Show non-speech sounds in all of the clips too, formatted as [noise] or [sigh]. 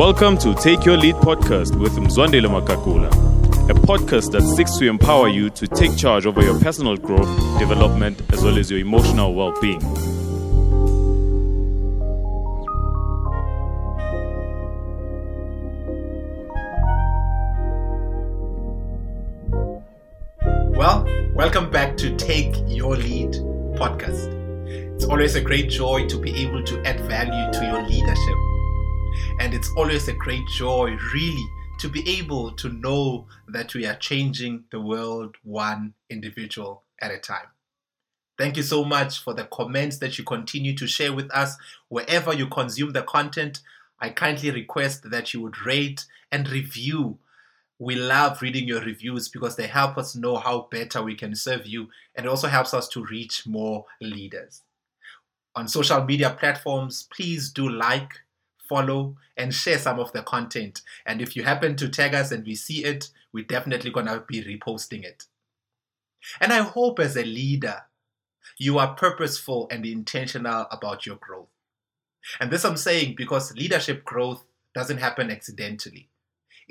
Welcome to Take Your Lead podcast with Mzwandile Makakula, a podcast that seeks to empower you to take charge over your personal growth, development, as well as your emotional well being. Your Lead podcast. It's always a great joy to be able to add value to your leadership. And it's always a great joy, really, to be able to know that we are changing the world one individual at a time. Thank you so much for the comments that you continue to share with us wherever you consume the content. I kindly request that you would rate and review we love reading your reviews because they help us know how better we can serve you and it also helps us to reach more leaders. On social media platforms, please do like, follow, and share some of the content. And if you happen to tag us and we see it, we're definitely going to be reposting it. And I hope as a leader, you are purposeful and intentional about your growth. And this I'm saying because leadership growth doesn't happen accidentally.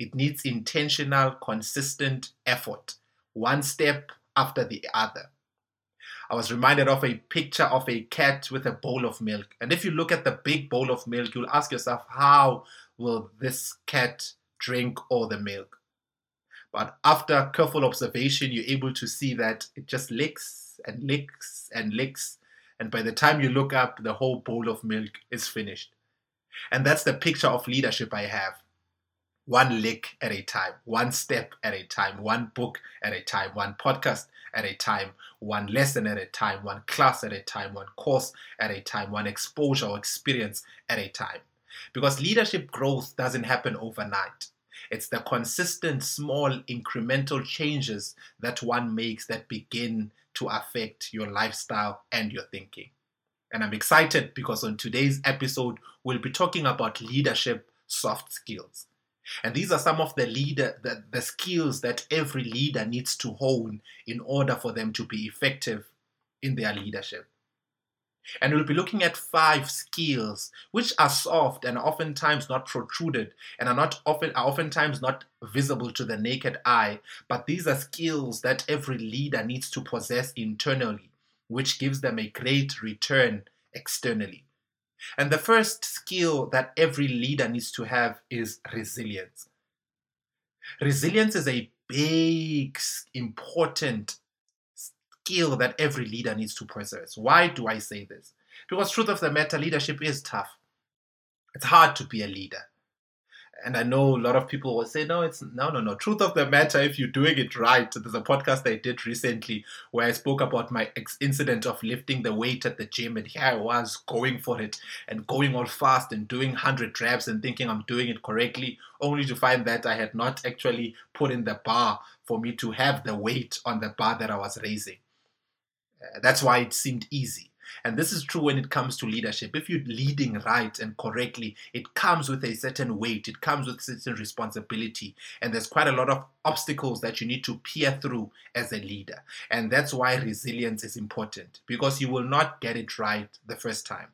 It needs intentional, consistent effort, one step after the other. I was reminded of a picture of a cat with a bowl of milk. And if you look at the big bowl of milk, you'll ask yourself, how will this cat drink all the milk? But after careful observation, you're able to see that it just licks and licks and licks. And by the time you look up, the whole bowl of milk is finished. And that's the picture of leadership I have one lick at a time, one step at a time, one book at a time, one podcast at a time, one lesson at a time, one class at a time, one course at a time, one exposure or experience at a time. Because leadership growth doesn't happen overnight. It's the consistent, small, incremental changes that one makes that begin to affect your lifestyle and your thinking. And I'm excited because on today's episode, we'll be talking about leadership soft skills. And these are some of the leader the, the skills that every leader needs to hone in order for them to be effective in their leadership. And we'll be looking at five skills which are soft and oftentimes not protruded and are not often are oftentimes not visible to the naked eye, but these are skills that every leader needs to possess internally, which gives them a great return externally. And the first skill that every leader needs to have is resilience. Resilience is a big, important skill that every leader needs to possess. Why do I say this? Because, truth of the matter, leadership is tough. It's hard to be a leader and I know a lot of people will say, no, it's no, no, no. Truth of the matter, if you're doing it right, there's a podcast I did recently where I spoke about my ex- incident of lifting the weight at the gym, and here I was going for it and going all fast and doing 100 reps and thinking I'm doing it correctly, only to find that I had not actually put in the bar for me to have the weight on the bar that I was raising. Uh, that's why it seemed easy. And this is true when it comes to leadership. If you're leading right and correctly, it comes with a certain weight, it comes with certain responsibility. And there's quite a lot of obstacles that you need to peer through as a leader. And that's why resilience is important because you will not get it right the first time.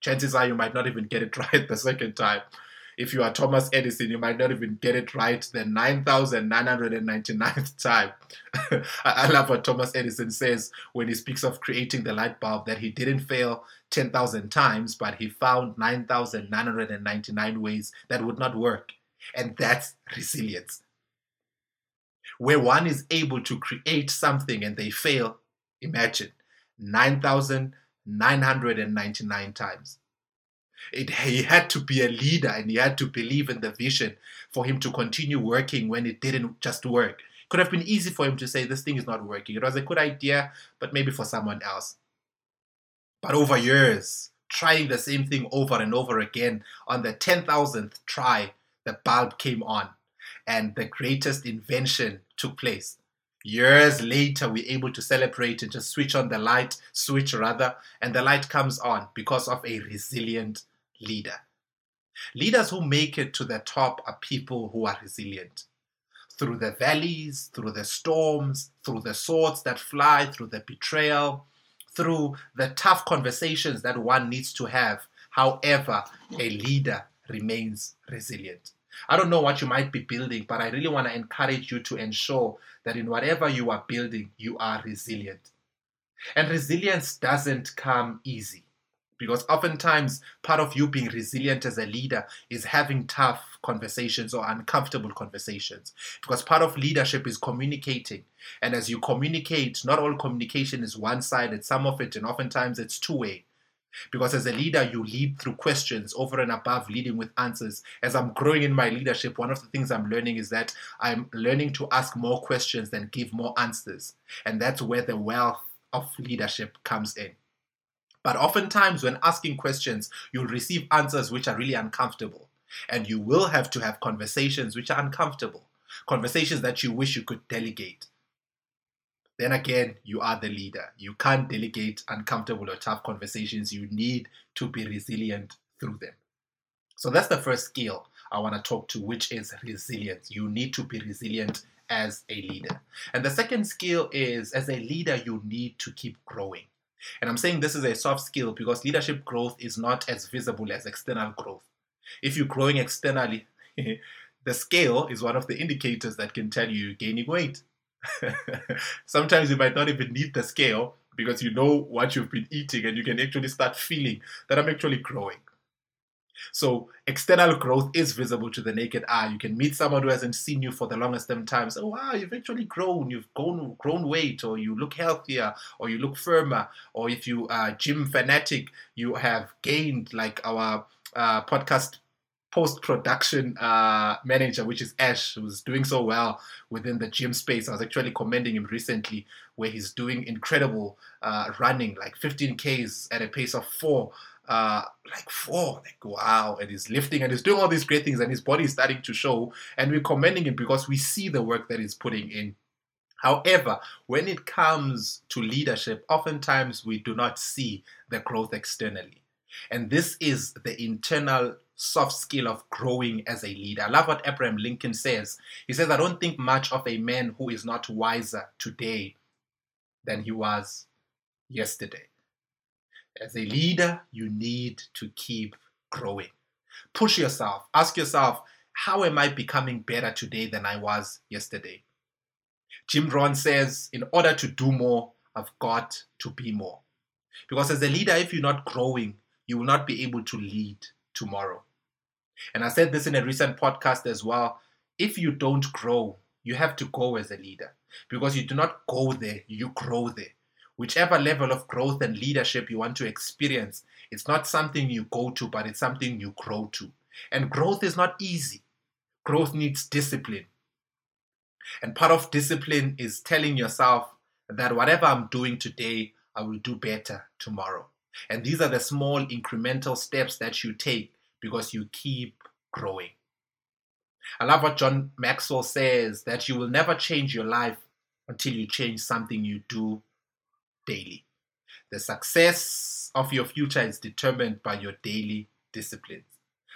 Chances are you might not even get it [laughs] right the second time if you are Thomas Edison, you might not even get it right the 9,999th [laughs] time. I love what Thomas Edison says when he speaks of creating the light bulb that he didn't fail 10,000 times, but he found 9,999 ways that would not work. And that's resilience. Where one is able to create something and they fail, imagine 9,999 times. It, he had to be a leader and he had to believe in the vision for him to continue working when it didn't just work. It could have been easy for him to say, This thing is not working. It was a good idea, but maybe for someone else. But over years, trying the same thing over and over again, on the 10,000th try, the bulb came on and the greatest invention took place. Years later, we're able to celebrate and just switch on the light, switch rather, and the light comes on because of a resilient leader. Leaders who make it to the top are people who are resilient. Through the valleys, through the storms, through the swords that fly, through the betrayal, through the tough conversations that one needs to have. However, a leader remains resilient. I don't know what you might be building, but I really want to encourage you to ensure that in whatever you are building, you are resilient. And resilience doesn't come easy because oftentimes part of you being resilient as a leader is having tough conversations or uncomfortable conversations because part of leadership is communicating and as you communicate not all communication is one-sided some of it and oftentimes it's two-way because as a leader, you lead through questions over and above leading with answers. As I'm growing in my leadership, one of the things I'm learning is that I'm learning to ask more questions than give more answers. And that's where the wealth of leadership comes in. But oftentimes, when asking questions, you'll receive answers which are really uncomfortable. And you will have to have conversations which are uncomfortable, conversations that you wish you could delegate then again, you are the leader. You can't delegate uncomfortable or tough conversations. You need to be resilient through them. So that's the first skill I want to talk to, which is resilience. You need to be resilient as a leader. And the second skill is as a leader, you need to keep growing. And I'm saying this is a soft skill because leadership growth is not as visible as external growth. If you're growing externally, [laughs] the scale is one of the indicators that can tell you you're gaining weight. [laughs] Sometimes you might not even need the scale because you know what you've been eating and you can actually start feeling that I'm actually growing. So external growth is visible to the naked eye. You can meet someone who hasn't seen you for the longest time. Say, oh, wow, you've actually grown. You've grown, grown weight, or you look healthier, or you look firmer. Or if you are gym fanatic, you have gained, like our uh, podcast post production uh, manager, which is Ash, who's doing so well within the gym space. I was actually commending him recently, where he's doing incredible uh, running, like 15 Ks at a pace of four. Uh, like four, like wow, and he's lifting and he's doing all these great things, and his body is starting to show. And we're commending him because we see the work that he's putting in. However, when it comes to leadership, oftentimes we do not see the growth externally. And this is the internal soft skill of growing as a leader. I love what Abraham Lincoln says. He says, I don't think much of a man who is not wiser today than he was yesterday. As a leader, you need to keep growing. Push yourself. Ask yourself, how am I becoming better today than I was yesterday? Jim Rohn says, in order to do more, I've got to be more. Because as a leader, if you're not growing, you will not be able to lead tomorrow. And I said this in a recent podcast as well. If you don't grow, you have to go as a leader because you do not go there, you grow there. Whichever level of growth and leadership you want to experience, it's not something you go to, but it's something you grow to. And growth is not easy. Growth needs discipline. And part of discipline is telling yourself that whatever I'm doing today, I will do better tomorrow. And these are the small incremental steps that you take because you keep growing. I love what John Maxwell says that you will never change your life until you change something you do daily. The success of your future is determined by your daily disciplines.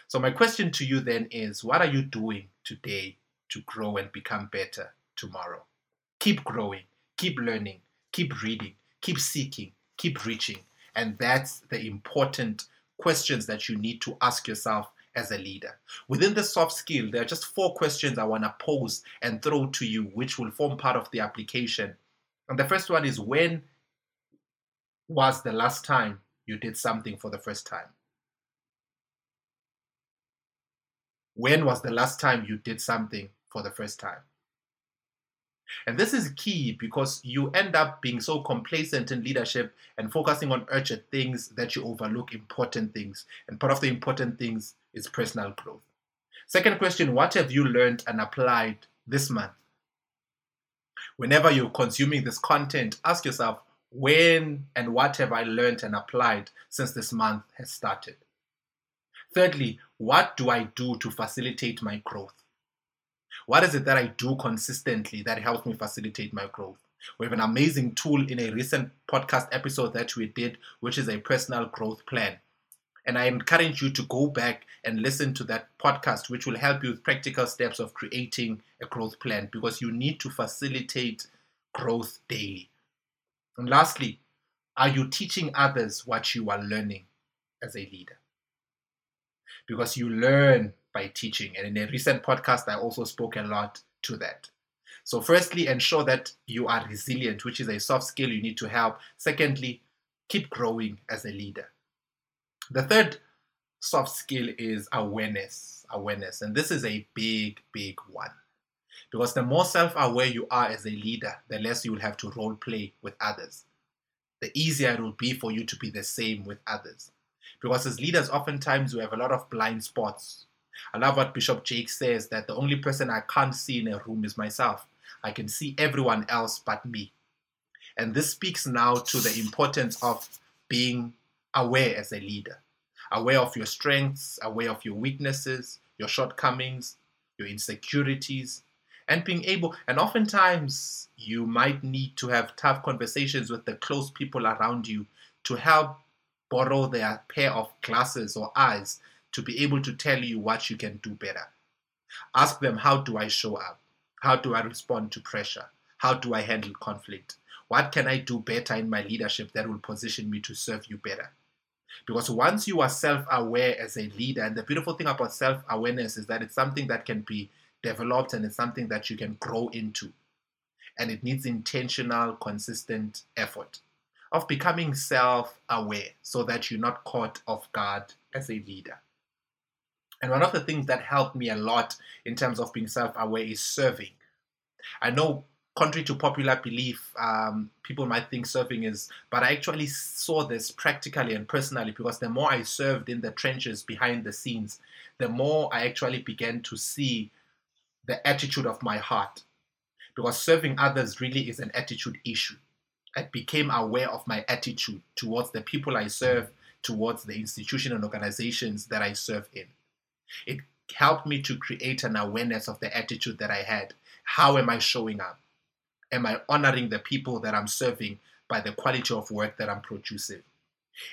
So, my question to you then is what are you doing today to grow and become better tomorrow? Keep growing, keep learning, keep reading, keep seeking, keep reaching. And that's the important questions that you need to ask yourself as a leader. Within the soft skill, there are just four questions I want to pose and throw to you, which will form part of the application. And the first one is when was the last time you did something for the first time? When was the last time you did something for the first time? And this is key because you end up being so complacent in leadership and focusing on urgent things that you overlook important things. And part of the important things is personal growth. Second question What have you learned and applied this month? Whenever you're consuming this content, ask yourself, when and what have I learned and applied since this month has started? Thirdly, what do I do to facilitate my growth? What is it that I do consistently that helps me facilitate my growth? We have an amazing tool in a recent podcast episode that we did, which is a personal growth plan. And I encourage you to go back and listen to that podcast, which will help you with practical steps of creating a growth plan because you need to facilitate growth daily. And lastly, are you teaching others what you are learning as a leader? Because you learn by teaching. And in a recent podcast, I also spoke a lot to that. So, firstly, ensure that you are resilient, which is a soft skill you need to help. Secondly, keep growing as a leader. The third soft skill is awareness. Awareness. And this is a big, big one. Because the more self aware you are as a leader, the less you will have to role play with others. The easier it will be for you to be the same with others. Because as leaders, oftentimes we have a lot of blind spots. I love what Bishop Jakes says that the only person I can't see in a room is myself. I can see everyone else but me. And this speaks now to the importance of being aware as a leader, aware of your strengths, aware of your weaknesses, your shortcomings, your insecurities, and being able, and oftentimes you might need to have tough conversations with the close people around you to help borrow their pair of glasses or eyes to be able to tell you what you can do better. Ask them, how do I show up? How do I respond to pressure? How do I handle conflict? What can I do better in my leadership that will position me to serve you better? Because once you are self aware as a leader, and the beautiful thing about self awareness is that it's something that can be developed and it's something that you can grow into. And it needs intentional, consistent effort of becoming self aware so that you're not caught off guard as a leader. And one of the things that helped me a lot in terms of being self aware is serving. I know contrary to popular belief, um, people might think serving is, but I actually saw this practically and personally because the more I served in the trenches behind the scenes, the more I actually began to see the attitude of my heart. Because serving others really is an attitude issue. I became aware of my attitude towards the people I serve, towards the institution and organizations that I serve in. It helped me to create an awareness of the attitude that I had. How am I showing up? am I honoring the people that I'm serving by the quality of work that I'm producing?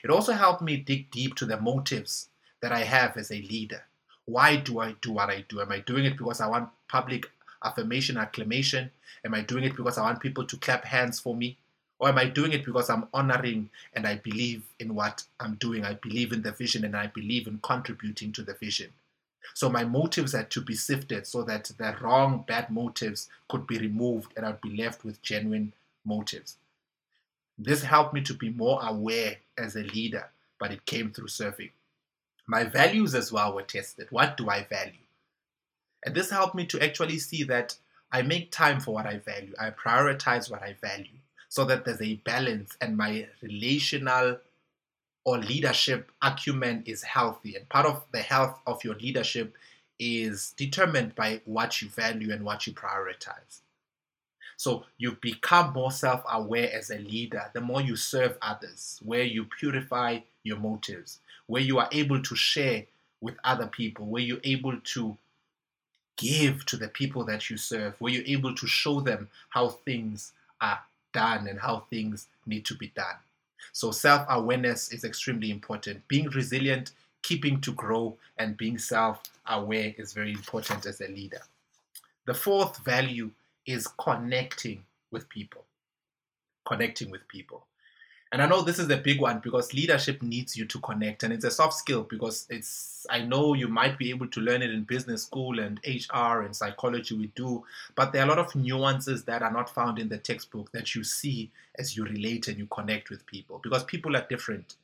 It also helped me dig deep to the motives that I have as a leader. Why do I do what I do? Am I doing it because I want public affirmation, acclamation? Am I doing it because I want people to clap hands for me? Or am I doing it because I'm honoring and I believe in what I'm doing? I believe in the vision and I believe in contributing to the vision. So my motives had to be sifted so that the wrong, bad motives could be removed and I'd be left with genuine motives. This helped me to be more aware as a leader, but it came through serving. My values as well were tested. What do I value? And this helped me to actually see that I make time for what I value. I prioritize what I value so that there's a balance and my relational or leadership acumen is healthy. And part of the health of your leadership is determined by what you value and what you prioritize. So you become more self aware as a leader the more you serve others, where you purify your motives, where you are able to share with other people, where you're able to give to the people that you serve, where you're able to show them how things are done and how things need to be done. So self awareness is extremely important. Being resilient, keeping to grow, and being self aware is very important as a leader. The fourth value is connecting with people. Connecting with people. And I know this is a big one because leadership needs you to connect, and it's a soft skill because it's. I know you might be able to learn it in business school and HR and psychology. We do, but there are a lot of nuances that are not found in the textbook that you see as you relate and you connect with people because people are different,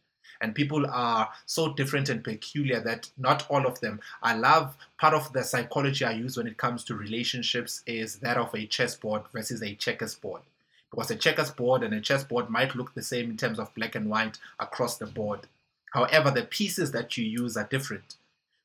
and people are so different and peculiar that not all of them. I love part of the psychology I use when it comes to relationships is that of a chessboard versus a checkerboard because a checkers board and a chessboard might look the same in terms of black and white across the board. However, the pieces that you use are different.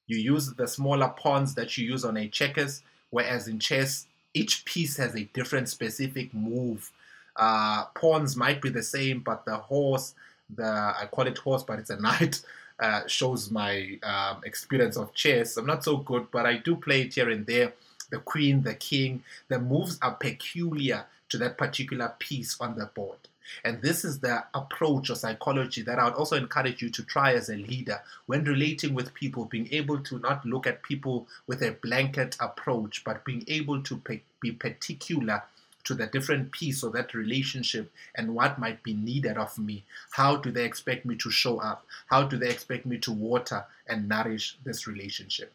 You use the smaller pawns that you use on a checkers, whereas in chess, each piece has a different specific move. Uh, pawns might be the same, but the horse, the I call it horse, but it's a [laughs] knight, uh, shows my um, experience of chess. I'm not so good, but I do play it here and there. The queen, the king, the moves are peculiar to that particular piece on the board. And this is the approach or psychology that I would also encourage you to try as a leader when relating with people, being able to not look at people with a blanket approach, but being able to be particular to the different piece of that relationship and what might be needed of me. How do they expect me to show up? How do they expect me to water and nourish this relationship?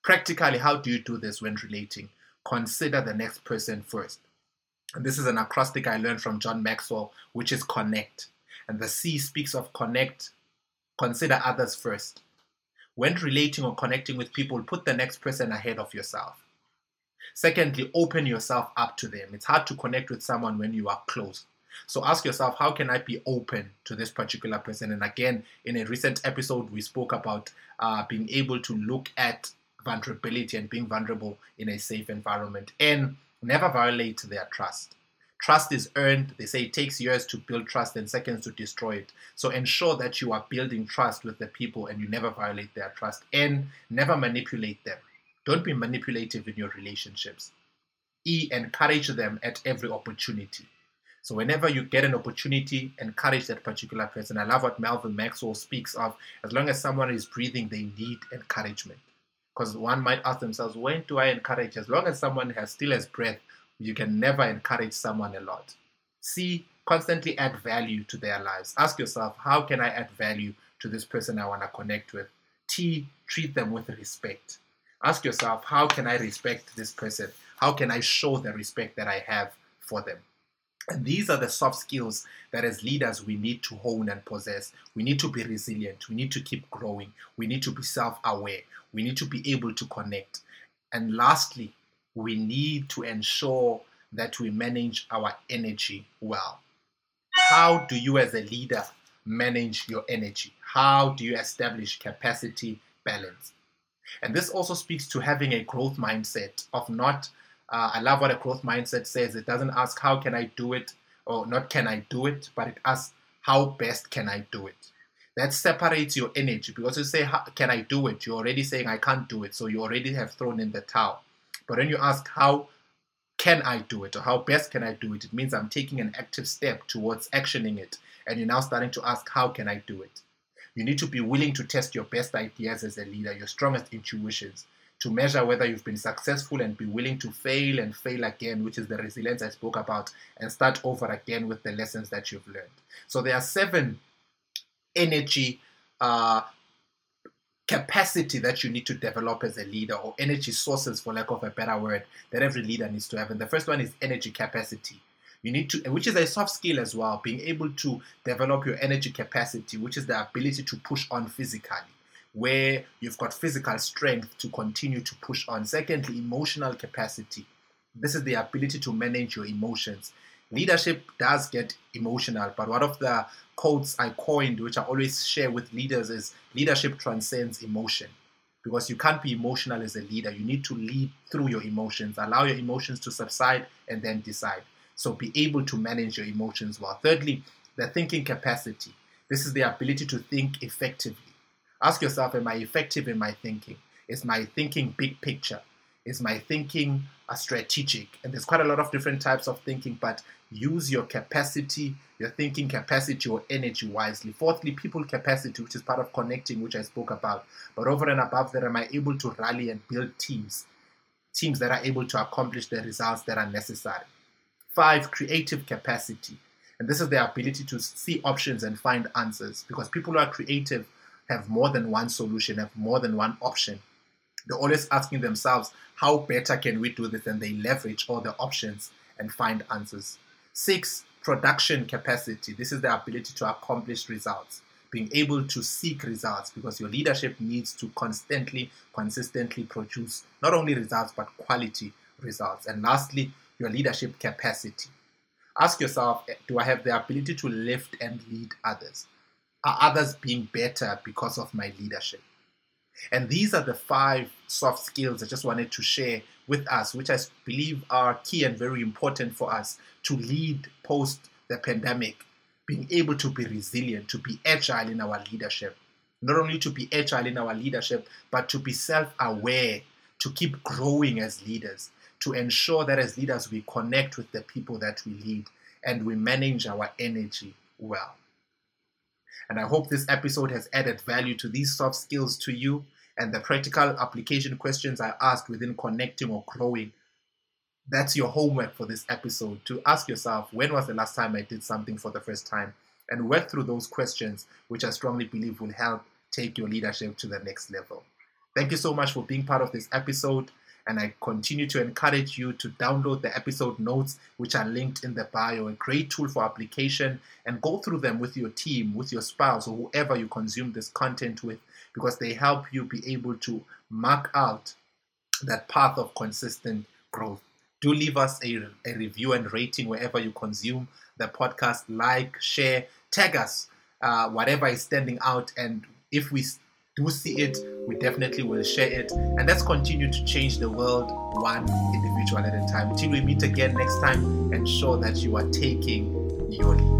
Practically, how do you do this when relating? Consider the next person first. And this is an acrostic I learned from John Maxwell, which is connect. And the C speaks of connect, consider others first. When relating or connecting with people, put the next person ahead of yourself. Secondly, open yourself up to them. It's hard to connect with someone when you are close. So ask yourself, how can I be open to this particular person? And again, in a recent episode, we spoke about uh, being able to look at vulnerability and being vulnerable in a safe environment and never violate their trust. Trust is earned. They say it takes years to build trust and seconds to destroy it. So ensure that you are building trust with the people and you never violate their trust and never manipulate them. Don't be manipulative in your relationships. E, encourage them at every opportunity. So whenever you get an opportunity, encourage that particular person. I love what Melvin Maxwell speaks of. As long as someone is breathing, they need encouragement. Because one might ask themselves, when do I encourage? As long as someone has still has breath, you can never encourage someone a lot. C, constantly add value to their lives. Ask yourself, how can I add value to this person I want to connect with? T, treat them with respect. Ask yourself, how can I respect this person? How can I show the respect that I have for them? And these are the soft skills that as leaders we need to hone and possess. We need to be resilient. We need to keep growing. We need to be self aware. We need to be able to connect. And lastly, we need to ensure that we manage our energy well. How do you, as a leader, manage your energy? How do you establish capacity balance? And this also speaks to having a growth mindset of not, uh, I love what a growth mindset says. It doesn't ask, how can I do it? Or not, can I do it? But it asks, how best can I do it? That separates your energy because you say, can I do it? You're already saying, I can't do it. So you already have thrown in the towel. But when you ask, how can I do it or how best can I do it? It means I'm taking an active step towards actioning it. And you're now starting to ask, how can I do it? You need to be willing to test your best ideas as a leader, your strongest intuitions, to measure whether you've been successful and be willing to fail and fail again, which is the resilience I spoke about, and start over again with the lessons that you've learned. So there are seven energy uh, capacity that you need to develop as a leader, or energy sources, for lack of a better word, that every leader needs to have. And the first one is energy capacity. You need to, which is a soft skill as well, being able to develop your energy capacity, which is the ability to push on physically, where you've got physical strength to continue to push on. Secondly, emotional capacity. This is the ability to manage your emotions. Leadership does get emotional, but one of the quotes I coined, which I always share with leaders, is leadership transcends emotion because you can't be emotional as a leader. You need to lead through your emotions, allow your emotions to subside, and then decide. So be able to manage your emotions well. Thirdly, the thinking capacity. This is the ability to think effectively. Ask yourself, am I effective in my thinking? Is my thinking big picture? Is my thinking a strategic? And there's quite a lot of different types of thinking, but use your capacity, your thinking capacity or energy wisely. Fourthly, people capacity, which is part of connecting, which I spoke about. But over and above that, am I able to rally and build teams? Teams that are able to accomplish the results that are necessary. Five, creative capacity. And this is the ability to see options and find answers because people who are creative have more than one solution, have more than one option. They're always asking themselves, how better can we do this? And they leverage all the options and find answers. Six, production capacity. This is the ability to accomplish results, being able to seek results because your leadership needs to constantly, consistently produce not only results but quality results. And lastly, your leadership capacity. Ask yourself do I have the ability to lift and lead others? Are others being better because of my leadership? And these are the five soft skills I just wanted to share with us, which I believe are key and very important for us to lead post the pandemic, being able to be resilient, to be agile in our leadership. Not only to be agile in our leadership, but to be self aware, to keep growing as leaders, to ensure that as leaders we connect with the people that we lead and we manage our energy well. And I hope this episode has added value to these soft skills to you and the practical application questions I asked within connecting or growing. That's your homework for this episode to ask yourself when was the last time I did something for the first time and work through those questions, which I strongly believe will help take your leadership to the next level. Thank you so much for being part of this episode. And I continue to encourage you to download the episode notes, which are linked in the bio, a great tool for application, and go through them with your team, with your spouse, or whoever you consume this content with, because they help you be able to mark out that path of consistent growth. Do leave us a, a review and rating wherever you consume the podcast. Like, share, tag us, uh, whatever is standing out. And if we do see it, we definitely will share it. And let's continue to change the world one individual at a time. Till we meet again next time, ensure that you are taking your lead.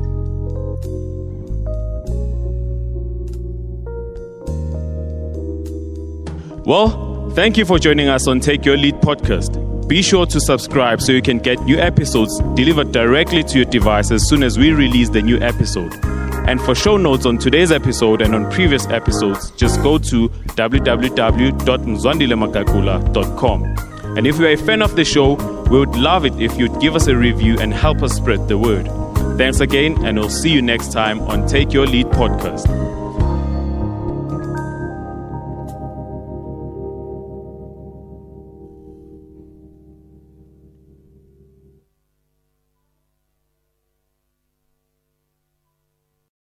Well, thank you for joining us on Take Your Lead podcast. Be sure to subscribe so you can get new episodes delivered directly to your device as soon as we release the new episode. And for show notes on today's episode and on previous episodes, just go to www.mzwandilemakakula.com. And if you're a fan of the show, we would love it if you'd give us a review and help us spread the word. Thanks again, and we'll see you next time on Take Your Lead podcast.